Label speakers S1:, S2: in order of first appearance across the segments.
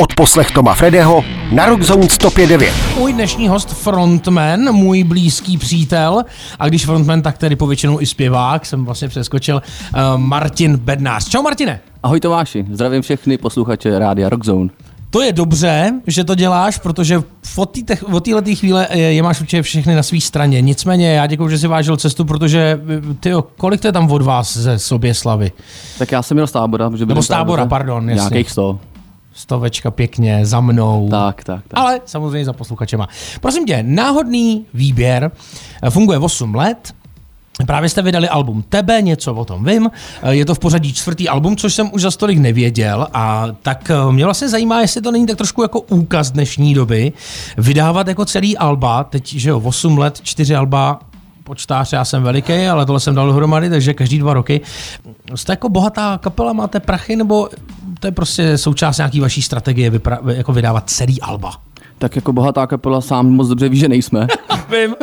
S1: Od poslech Toma Fredeho na Rockzone 105.9.
S2: Můj dnešní host frontman, můj blízký přítel, a když frontman, tak tedy povětšinou i zpěvák, jsem vlastně přeskočil, uh, Martin Bednář. Čau Martine.
S3: Ahoj Tomáši, zdravím všechny posluchače Rádia Rockzone.
S2: To je dobře, že to děláš, protože od této chvíle je, je máš určitě všechny na své straně. Nicméně já děkuji, že jsi vážil cestu, protože ty, kolik to je tam od vás ze sobě slavy?
S3: Tak já jsem měl z tábora. Že
S2: Nebo z tábora, pardon.
S3: Jasně. Nějakých sto.
S2: Stovečka pěkně za mnou.
S3: Tak, tak, tak.
S2: Ale samozřejmě za posluchačema. Prosím tě, náhodný výběr funguje 8 let. Právě jste vydali album Tebe, něco o tom vím. Je to v pořadí čtvrtý album, což jsem už za stolik nevěděl. A tak eh, mě vlastně zajímá, jestli to není tak trošku jako úkaz dnešní doby. Vydávat jako celý alba, teď, že jo, 8 let, 4 alba, počtář, já jsem veliký, ale tohle jsem dal dohromady, takže každý dva roky. Jste jako bohatá kapela, máte prachy, nebo to je prostě součást nějaký vaší strategie vypra- jako vydávat celý alba?
S3: Tak jako bohatá kapela sám moc dobře ví, že nejsme.
S2: Vím.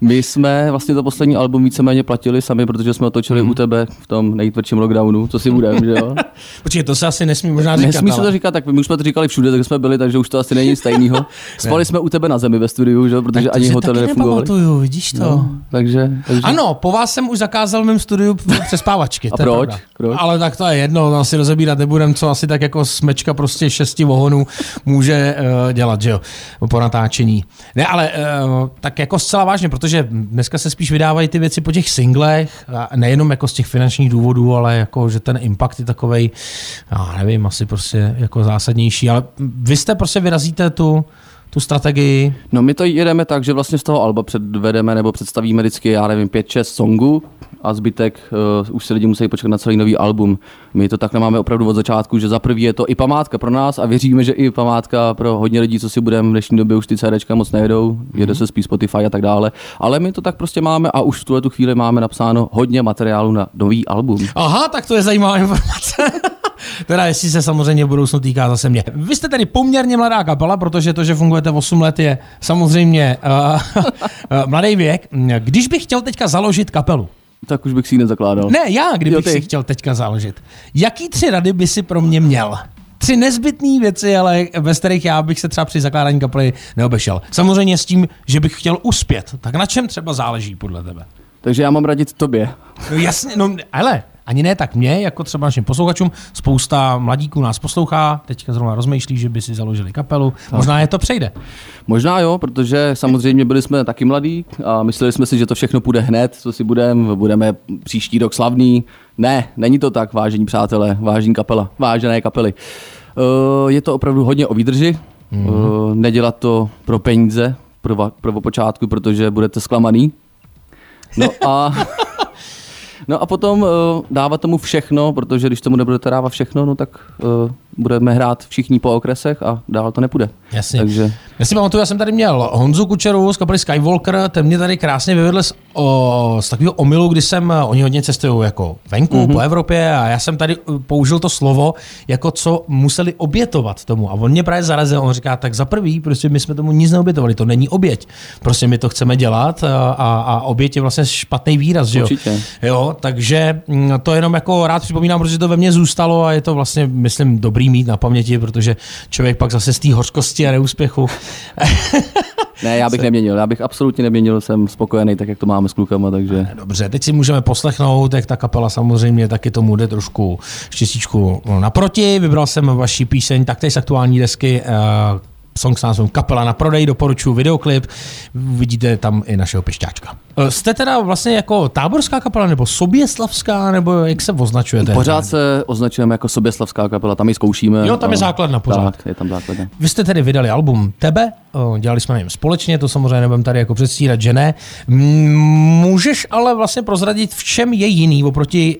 S3: My jsme vlastně to poslední album víceméně platili sami, protože jsme otočili mm. u tebe v tom nejtvrdším lockdownu, co si budeme, že jo?
S2: Počkej, to se asi nesmí možná říkat.
S3: Nesmí se to říkat, tak my už jsme to říkali všude, tak jsme byli, takže už to asi není stejného. Spali jsme u tebe na zemi ve studiu, že jo? protože ani hotel
S2: nefungovaly. vidíš to. No,
S3: takže, takže,
S2: Ano, po vás jsem už zakázal v mém studiu přespávačky.
S3: A proč? proč?
S2: Ale tak to je jedno, asi rozebírat nebudem, co asi tak jako smečka prostě šesti vohonů může uh, dělat, že jo, po natáčení. Ne, ale uh, tak jako zcela vážně, protože dneska se spíš vydávají ty věci po těch singlech, nejenom jako z těch finančních důvodů, ale jako, že ten impact je takovej, já nevím, asi prostě jako zásadnější, ale vy jste prostě vyrazíte tu, tu strategii?
S3: No my to jedeme tak, že vlastně z toho alba předvedeme nebo představíme vždycky, já nevím, 5-6 songů a zbytek uh, už se lidi musí počkat na celý nový album. My to takhle máme opravdu od začátku, že za prvý je to i památka pro nás a věříme, že i památka pro hodně lidí, co si budeme v dnešní době už ty CDčka moc nejedou, jede se spíš Spotify a tak dále. Ale my to tak prostě máme a už v tuhle tu chvíli máme napsáno hodně materiálu na nový album.
S2: Aha, tak to je zajímavá informace. teda jestli se samozřejmě v budoucnu týká zase mě. Vy jste tedy poměrně mladá kapela, protože to, že fungujete 8 let, je samozřejmě uh, mladý věk. Když bych chtěl teďka založit kapelu,
S3: tak už bych si ji nezakládal.
S2: Ne, já, kdybych jo, si chtěl teďka založit. Jaký tři rady by si pro mě měl? Tři nezbytné věci, ale bez kterých já bych se třeba při zakládání kapely neobešel. Samozřejmě s tím, že bych chtěl uspět. Tak na čem třeba záleží podle tebe?
S3: Takže já mám radit tobě.
S2: No jasně, no ale ani ne tak mě, jako třeba našim posluchačům. Spousta mladíků nás poslouchá, teďka zrovna rozmýšlí, že by si založili kapelu. Tak. Možná je to přejde.
S3: Možná jo, protože samozřejmě byli jsme taky mladí a mysleli jsme si, že to všechno půjde hned, co si budeme, budeme příští rok slavný. Ne, není to tak, vážení přátelé, vážení kapela, vážené kapely. Uh, je to opravdu hodně o výdrži, mm-hmm. nedělat to pro peníze, pro, pro počátku, protože budete zklamaný. No a No a potom uh, dávat tomu všechno, protože když tomu nebudete dávat všechno, no tak uh, budeme hrát všichni po okresech a dál to nepůjde.
S2: Jasně. Takže... Já si pamatuju, já jsem tady měl Honzu Kučeru z kapely Skywalker, ten mě tady krásně vyvedl z, o, z takového omylu, kdy jsem, oni hodně cestují jako venku mm-hmm. po Evropě a já jsem tady použil to slovo, jako co museli obětovat tomu. A on mě právě zarazil, on říká, tak za prvý, prostě my jsme tomu nic neobětovali, to není oběť. Prostě my to chceme dělat a, a, a oběť je vlastně špatný výraz, že jo?
S3: Určitě.
S2: jo? Takže mm, to jenom jako rád připomínám, protože to ve mně zůstalo a je to vlastně, myslím, dobrý mít na paměti, protože člověk pak zase z té hořkosti a neúspěchu.
S3: ne, já bych neměnil, já bych absolutně neměnil, jsem spokojený tak, jak to máme s klukama, takže...
S2: Dobře, teď si můžeme poslechnout, jak ta kapela samozřejmě taky tomu jde trošku štěstíčku naproti. Vybral jsem vaši píseň taktéž z aktuální desky, eh, song s názvem Kapela na prodej, doporučuji videoklip, vidíte tam i našeho pišťáčka. E, jste teda vlastně jako táborská kapela, nebo soběslavská, nebo jak se označujete?
S3: Pořád se označujeme jako soběslavská kapela, tam ji zkoušíme.
S2: Jo, tam je základna pořád.
S3: Tak, je tam základna.
S2: Vy jste tedy vydali album Tebe, dělali jsme jim společně, to samozřejmě nebudem tady jako předstírat, že ne. Můžeš ale vlastně prozradit, v čem je jiný oproti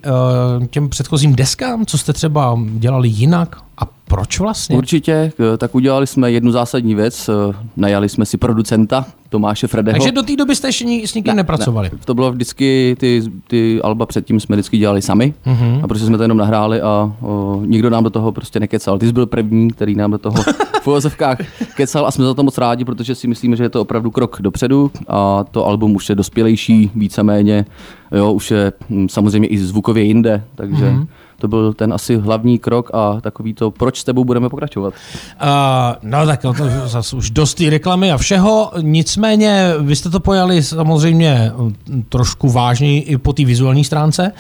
S2: e, těm předchozím deskám, co jste třeba dělali jinak a proč vlastně?
S3: Určitě, eh, tak udělali jsme jednu zásadní věc, eh, najali jsme si producenta Tomáše Fredeho.
S2: Takže do té doby jste ještě s nikým ne, nepracovali?
S3: Ne. To bylo vždycky, ty, ty alba předtím jsme vždycky dělali sami uh-huh. a prostě jsme to jenom nahráli a o, nikdo nám do toho prostě nekecal. Ty jsi byl první, který nám do toho v uvozovkách kecal a jsme za to moc rádi, protože si myslíme, že je to opravdu krok dopředu a to album už je dospělejší, víceméně, jo, už je hm, samozřejmě i zvukově jinde, takže uh-huh to byl ten asi hlavní krok a takový to, proč s tebou budeme pokračovat.
S2: Uh, no tak to zase už dost té reklamy a všeho, nicméně vy jste to pojali samozřejmě mm, trošku vážněji i po té vizuální stránce.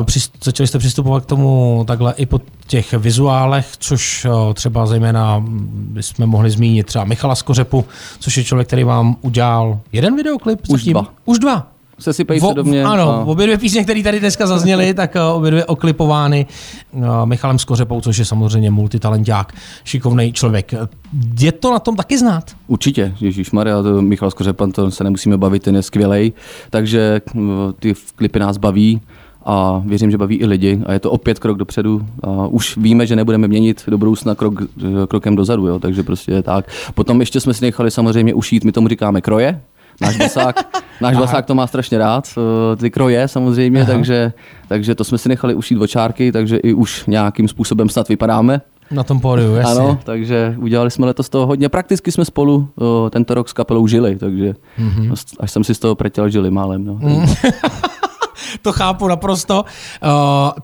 S2: Uh, začali jste přistupovat k tomu takhle i po těch vizuálech, což uh, třeba zejména mm, bychom mohli zmínit třeba Michala Skořepu, což je člověk, který vám udělal jeden videoklip.
S3: Už
S2: zatím?
S3: dva.
S2: Už dva.
S3: Sesypej se do mě.
S2: Ano,
S3: a-
S2: obě dvě písně, které tady dneska zazněly, tak eh, obě dvě oklipovány eh, Michalem Skořepou, což je samozřejmě multitalenták, šikovný člověk. Je to na tom taky znát?
S3: Určitě, Ježíš Maria, Michal Skořepan, to se nemusíme bavit, ten je skvělej, takže mm, ty klipy nás baví a věřím, že baví i lidi a je to opět krok dopředu a už víme, že nebudeme měnit do budoucna krok, krokem dozadu, jo, takže prostě je tak. Potom ještě jsme si nechali samozřejmě ušít, my tomu říkáme kroje, Náš basák, náš basák to má strašně rád, eh, ty kroje samozřejmě, takže, takže to jsme si nechali ušít očárky, takže i už nějakým způsobem snad vypadáme.
S2: Na tom pódiu, jasně.
S3: Ano, takže udělali jsme letos toho hodně. Prakticky jsme spolu o, tento rok s kapelou žili, takže
S2: Mhm.
S3: mm-hmm. až jsem si z toho pretěl žili málem. No. Mm.
S2: To chápu naprosto. Uh,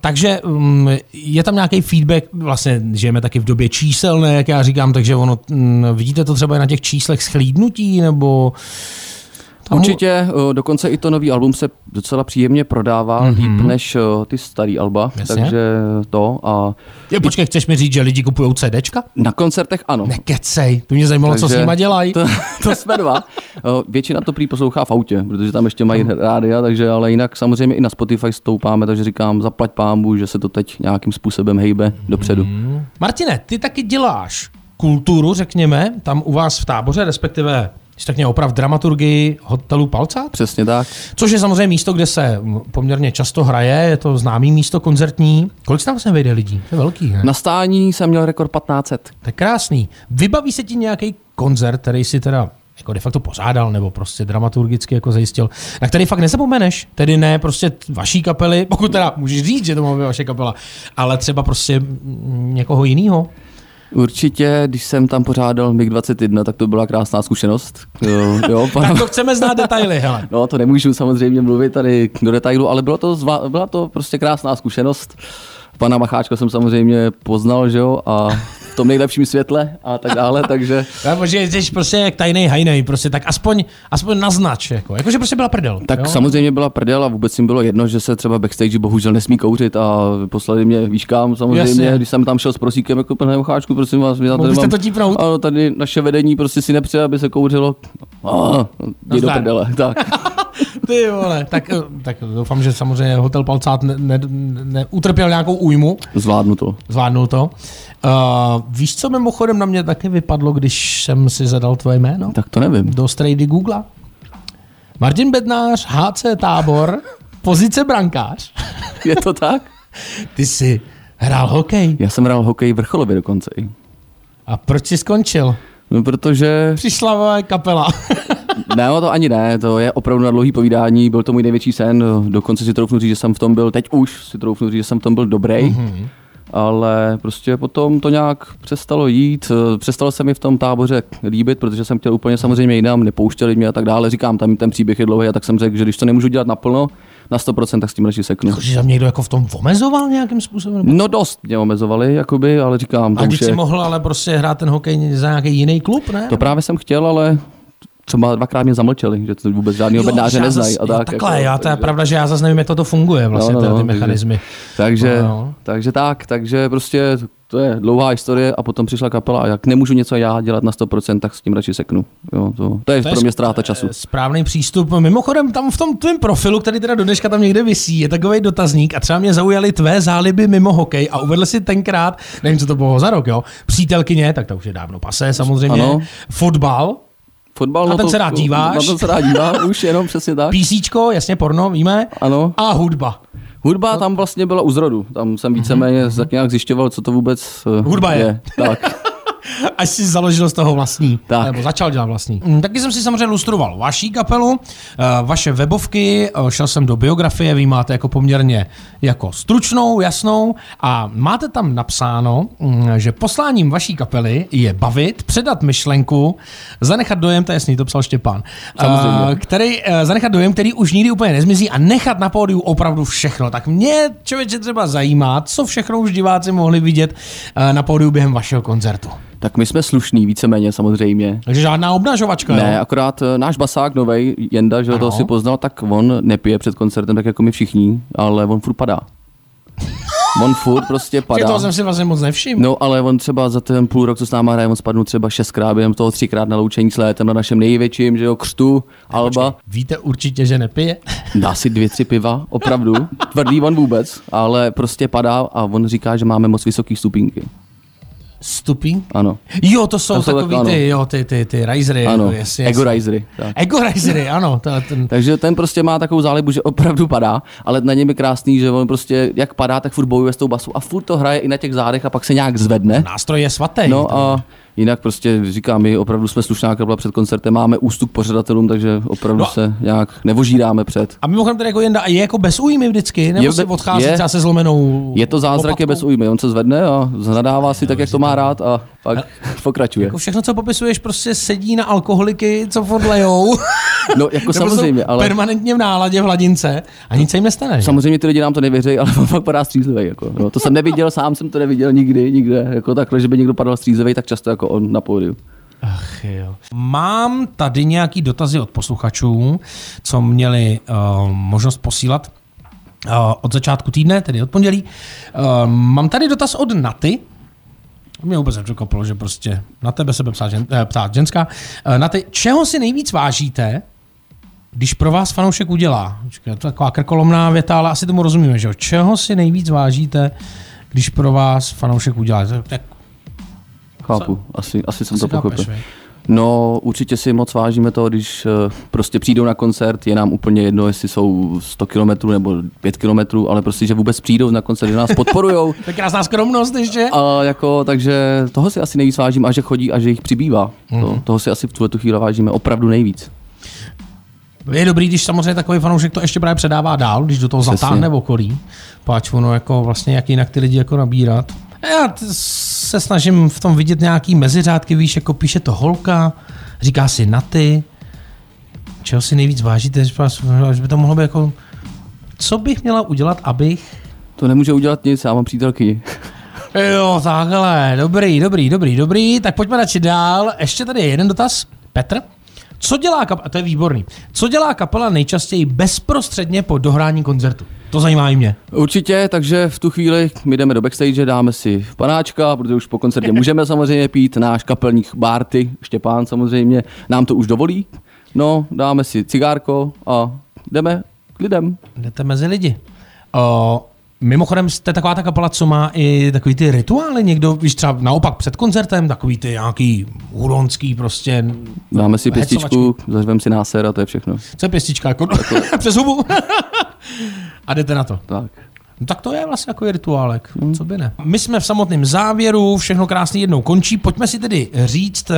S2: takže um, je tam nějaký feedback, vlastně žijeme taky v době číselné, jak já říkám, takže ono, um, vidíte to třeba i na těch číslech schlídnutí, nebo... Tam-
S3: Určitě, o, dokonce i to nový album se docela příjemně prodává, mm-hmm. líp než o, ty starý alba.
S2: Jasně.
S3: takže to a
S2: Je, počkej, chceš mi říct, že lidi kupují CDčka?
S3: na koncertech ano.
S2: Nekecej, to mě zajímalo, co s nima dělají.
S3: To, to jsme dva. O, Většina to prý poslouchá v autě, protože tam ještě mají rádia, takže ale jinak samozřejmě i na Spotify stoupáme, takže říkám, zaplať pámbu, že se to teď nějakým způsobem hejbe dopředu.
S2: Martine, ty taky děláš kulturu, řekněme, tam u vás v táboře, respektive když tak mě oprav dramaturgii hotelu Palcát,
S3: Přesně tak.
S2: což je samozřejmě místo, kde se poměrně často hraje, je to známý místo koncertní. Kolik se tam vlastně vejde lidí? To je velký, ne?
S3: Na stání jsem měl rekord 1500.
S2: To je krásný. Vybaví se ti nějaký koncert, který si teda jako de facto pořádal, nebo prostě dramaturgicky jako zajistil, na který fakt nezapomeneš, tedy ne prostě vaší kapely, pokud teda můžeš říct, že to má být vaše kapela, ale třeba prostě mm, někoho jiného.
S3: Určitě, když jsem tam pořádal MiG-21, tak to byla krásná zkušenost. Jo, jo, pana,
S2: Tak to chceme znát detaily, hele.
S3: no, to nemůžu samozřejmě mluvit tady do detailu, ale bylo to, zva, byla to prostě krásná zkušenost. Pana Macháčka jsem samozřejmě poznal, že jo, a v tom nejlepším světle a tak dále, takže
S2: Nebo že jsi prostě jak tajný hajnej, prostě tak aspoň, aspoň naznač, jako, jako že prostě byla prdel.
S3: tak
S2: jo?
S3: samozřejmě byla prdel a vůbec jim bylo jedno, že se třeba backstage bohužel nesmí kouřit a poslali mě výš kam samozřejmě,
S2: Jasně.
S3: když jsem tam šel s prosíkem, jako pane Macháčku, prosím vás, my
S2: Mohl
S3: tady mám,
S2: to típnout?
S3: ano, tady naše vedení prostě si nepřeje, aby se kouřilo. Ah, jdi do prdele, tak.
S2: Ty vole, tak, eh, tak doufám, že samozřejmě Hotel Palcát ne, ne, ne, utrpěl nějakou újmu,
S3: Zvládnu to.
S2: zvládnul to. Uh, víš, co mimochodem na mě taky vypadlo, když jsem si zadal tvoje jméno?
S3: Tak to nevím.
S2: Do strejdy Google. Martin Bednář, HC Tábor, pozice brankář.
S3: Je to tak?
S2: Ty jsi hrál hokej.
S3: Já jsem hrál hokej vrcholově dokonce. i.
S2: A proč jsi skončil?
S3: No, protože,
S2: Přišla moje kapela.
S3: Ne, no to ani ne, to je opravdu na dlouhý povídání, byl to můj největší sen, dokonce si troufnu říct, že jsem v tom byl, teď už si troufnu říct, že jsem v tom byl dobrý, mm-hmm. ale prostě potom to nějak přestalo jít, přestalo se mi v tom táboře líbit, protože jsem chtěl úplně samozřejmě jinam, nepouštěli mě a tak dále, říkám, tam ten příběh je dlouhý a tak jsem řekl, že když to nemůžu dělat naplno, na 100%, tak s tím radši seknu.
S2: Že tam někdo jako v tom omezoval nějakým způsobem? Nebo-
S3: No dost mě omezovali, jakoby, ale říkám,
S2: A když
S3: je...
S2: si mohl ale prostě hrát ten hokej za nějaký jiný klub, ne?
S3: To právě jsem chtěl, ale třeba dvakrát mě zamlčeli, že to vůbec žádného bednáře
S2: že já
S3: neznají. A tak,
S2: jo, takhle,
S3: jako,
S2: já, to je
S3: takže-
S2: pravda, že já zase nevím, jak to funguje, vlastně
S3: No,
S2: no,
S3: no,
S2: no, ty
S3: no, takže-
S2: mechanismy.
S3: Takže,
S2: No, jo.
S3: takže tak, takže prostě to je dlouhá historie a potom přišla kapela a jak nemůžu něco já dělat na 100%, tak s tím radši seknu. Jo, to, to je
S2: To je
S3: pro mě
S2: sp-
S3: ztráta času.
S2: eh, Správný přístup. Mimochodem, tam v tom tvém profilu, který teda do dneška tam někde visí, je takový dotazník a třeba mě zaujaly tvé záliby mimo hokej a uvedl si tenkrát, nevím, co to bylo za rok, jo, přítelkyně, tak to už je dávno pasé samozřejmě,
S3: Ano.
S2: fotbal,
S3: Fotbal,
S2: Na
S3: no
S2: ten
S3: to,
S2: se rád díváš?
S3: Na ten se rád dívám, už jenom přesně tak.
S2: písíčko, jasně porno, víme,
S3: Ano.
S2: a hudba.
S3: Hudba tam vlastně byla u zrodu. Tam jsem víceméně tak nějak zjišťoval, co to vůbec eh,
S2: Hudba je.
S3: Tak.
S2: Až si založil z toho vlastní.
S3: Tak.
S2: Nebo začal dělat vlastní. Mm, Taky jsem si samozřejmě lustroval vaší kapelu, eh, vaše webovky, eh, šel jsem do biografie, vy máte jako poměrně jako stručnou, jasnou a máte tam napsáno, mm, že posláním vaší kapely je bavit, předat myšlenku, zanechat dojem, to je jasný, to psal Štěpán,
S3: Samozřejmě.
S2: Eh, který, eh, zanechat dojem, který už nikdy úplně nezmizí a nechat na pódiu opravdu všechno. Tak mě člověče třeba zajímá, co všechno už diváci mohli vidět na pódiu během vašeho koncertu.
S3: Tak my jsme slušní, víceméně samozřejmě.
S2: Takže žádná obnažovačka,
S3: Ne,
S2: jo?
S3: akorát eh, náš basák novej, Jenda, že
S2: Ano.
S3: to si poznal, tak on nepije před koncertem, tak jako my všichni, ale on furt padá. On furt prostě padá.
S2: toho jsem si vlastně moc nevšiml.
S3: No, ale on třeba za ten půl rok, co s náma hraje, on spadnul třeba šestkrát, během toho třikrát na loučení s létem na našem největším, že jo, křtu, Alba.
S2: Víte určitě, že nepije?
S3: Dá si dvě, tři piva, opravdu. Tvrdý on vůbec, ale prostě padá a on říká, že máme moc vysoký stupínky.
S2: Stupí?
S3: Ano.
S2: Jo, to jsou,
S3: To jsou
S2: takový
S3: tak-
S2: ty, jo, ty, ty, ty risery.
S3: Ano,
S2: jako, jasně,
S3: ego risery. Tak.
S2: Ego risery, ano. To, ten,
S3: Takže ten prostě má takovou zálibu, že opravdu padá, ale na něm je krásný, že on prostě jak padá, tak furt bojuje s tou basou a furt to hraje i na těch zádech a pak se nějak zvedne.
S2: nástroj je svatý.
S3: No a jinak prostě říkám, my opravdu jsme slušná kapela před koncertem, máme ústup pořadatelům, takže opravdu
S2: No.
S3: se nějak nevožíráme před.
S2: A mimochodem tady jako Jenda, je jako bez újmy vždycky? Nebo
S3: Je
S2: si
S3: be-
S2: odchází
S3: je.
S2: třeba se zlomenou
S3: Je to zázrak, je bez újmy, on se zvedne a zanadává si tak, jak to má rád a pak pokračuje.
S2: Jako všechno, co popisuješ, prostě sedí na alkoholiky, co furt lejou.
S3: No jako samozřejmě, ale
S2: Permanentně v náladě v hladince a nic se jim nestane.
S3: samozřejmě ty lidi nám to nevěří, ale on fakt padá střízlivý. Jako. No, to jsem neviděl, sám jsem to neviděl nikdy, nikde, jako takhle, že by někdo padal střízlivý, tak často jako on na pódiu.
S2: Ach jo. Mám tady nějaký dotazy od posluchačů, co měli uh, možnost posílat uh, od začátku týdne, tedy od pondělí. Uh, mám tady dotaz od Naty. Mě vůbec nepřekvapilo, že prostě na tebe se bude psát, žen, eh, ptát ženská. Uh, Naty, čeho si nejvíc vážíte, když pro vás fanoušek udělá? To je taková krkolomná věta, ale asi tomu rozumíme, že jo? Čeho si nejvíc vážíte, když pro vás fanoušek udělá? Jak
S3: Chápu, asi, asi jsem to
S2: si chápeš,
S3: pochopil.
S2: vej?
S3: No, určitě si moc vážíme toho, když eh, prostě přijdou na koncert, je nám úplně jedno, jestli jsou 100 km nebo 5 km, ale prostě, že vůbec přijdou na koncert, že nás podporujou.
S2: To je krásná skromnost ještě.
S3: A jako, takže toho si asi nejvíc vážím a že chodí a že jich přibývá.
S2: Mhm.
S3: To, toho si asi v tuhle tu chvíli vážíme opravdu nejvíc.
S2: Je dobrý, když samozřejmě takový fanoušek to ještě právě předává dál, když do toho
S3: Přesně.
S2: zatáhne v okolí. Páč ono jako vlastně jak jinak ty lidi jako nabírat. Já se snažím v tom vidět nějaký meziřádky, víš, jako píše to holka, říká si na ty, čeho si nejvíc vážíte, že by to mohlo být jako, co bych měla udělat, abych
S3: To nemůže udělat nic, já mám přítelkyni.
S2: Jo, takhle, dobrý, dobrý, dobrý, dobrý. Tak pojďme radši dál. Ještě tady je jeden dotaz. Petr. Co dělá kapela, to je výborný, co dělá kapela nejčastěji bezprostředně po dohrání koncertu? To zajímá i mě.
S3: Určitě, takže v tu chvíli my jdeme do backstage, dáme si panáčka, protože už po koncertě můžeme samozřejmě pít, náš kapelník Bárty, Štěpán samozřejmě, nám to už dovolí. No, dáme si cigárko a jdeme k lidem.
S2: Jdete mezi lidi. O, mimochodem jste taková ta kapela, co má i takový ty rituály, někdo, víš, třeba naopak před koncertem, takový ty nějaký huronský prostě
S3: Dáme si pěstičku, zařveme si náser a to je všechno.
S2: Co je pěstička? Jako, přes hubu? A jdete na to.
S3: Tak.
S2: No tak to je vlastně jako rituálek, co by ne. My jsme v samotném závěru, všechno krásně jednou končí. Pojďme si tedy říct uh,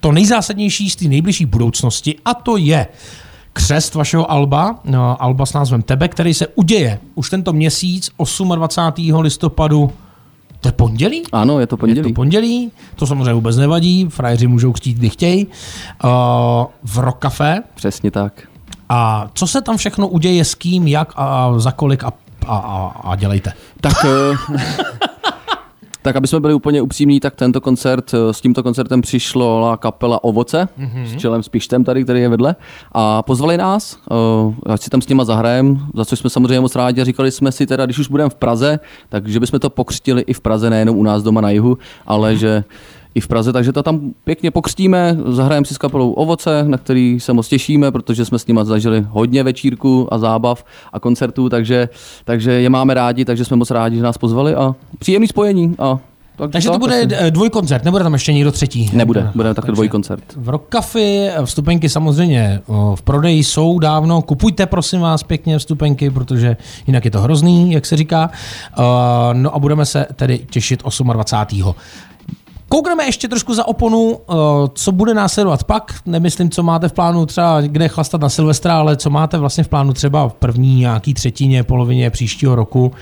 S2: to nejzásadnější z té nejbližší budoucnosti a to je křest vašeho alba, no, alba s názvem Tebe, který se uděje už tento měsíc 28. listopadu. To je pondělí?
S3: Ano, je to
S2: Je
S3: pondělí.
S2: to pondělí, to samozřejmě vůbec nevadí, frajeři můžou chtít, kdy chtějí. Uh, v Rock Café.
S3: Přesně tak.
S2: A co se tam všechno uděje, s kým, jak a za kolik a, a, a, a dělejte.
S3: Tak, eh, tak aby jsme byli úplně upřímní, tak tento koncert, eh, s tímto koncertem přišla kapela Ovoce mm-hmm. s čelem s Pištem tady, který je vedle a pozvali nás, eh, ať si tam s nima zahrajem, za což jsme samozřejmě moc rádi a říkali jsme si teda, když už budeme v Praze, takže bychom to pokřtili i v Praze, nejenom u nás doma na jihu, ale že i v Praze, takže to tam pěkně pokřtíme, zahrajeme si s kapelou Ovoce, na který se moc těšíme, protože jsme s nimi zažili hodně večírku a zábav a koncertů, takže, takže je máme rádi, takže jsme moc rádi, že nás pozvali a příjemný spojení. A tak,
S2: Takže to
S3: tak
S2: bude
S3: asi.
S2: eh, dvojkoncert, nebude tam ještě někdo třetí.
S3: Nebude, bude takhle
S2: Takže
S3: dvojí koncert.
S2: V Rock Café vstupenky samozřejmě o, v prodeji jsou dávno. Kupujte prosím vás pěkně vstupenky, protože jinak je to hrozný, jak se říká. Uh, no a budeme se tedy těšit 28. Koukneme ještě trošku za oponu, eh, co bude následovat pak. Nemyslím, co máte v plánu třeba kde chlastat na Silvestra, ale co máte vlastně v plánu třeba v první nějaký třetině, polovině příštího roku.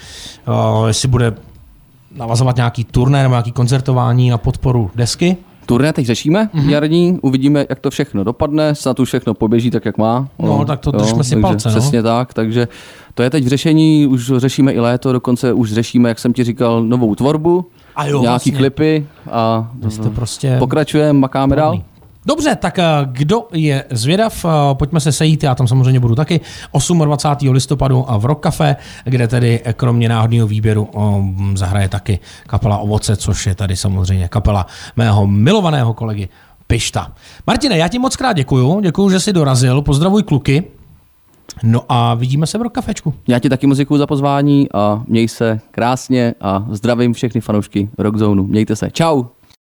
S2: Eh, jestli bude navazovat nějaký turné nebo nějaký koncertování na podporu desky.
S3: Turné teď řešíme, mm-hmm. jarní, uvidíme, jak to všechno dopadne, snad už všechno poběží tak, jak má.
S2: No, tak to držme si
S3: takže
S2: palce, no.
S3: Přesně tak, takže to je teď v řešení, už řešíme i léto, dokonce už řešíme, jak jsem ti říkal, novou tvorbu,
S2: A jo,
S3: nějaký
S2: vlastně.
S3: klipy a
S2: Vy jste prostě...
S3: pokračujeme, makáme dál.
S2: Dobře, tak eh, kdo je zvědav, eh, pojďme se sejít, já tam samozřejmě budu taky, 28. listopadu v Rock Cafe, kde tedy eh, kromě náhodného výběru zahraje taky kapela Ovoce, což je tady samozřejmě kapela mého milovaného kolegy Pišta. Martine, já ti moc krát děkuju, děkuju, že jsi dorazil, pozdravuj kluky, no a vidíme se v Rock Cafečku.
S3: Já ti taky děkuju za pozvání a měj se krásně a zdravím všechny fanoušky Rockzone. Mějte se. Čau.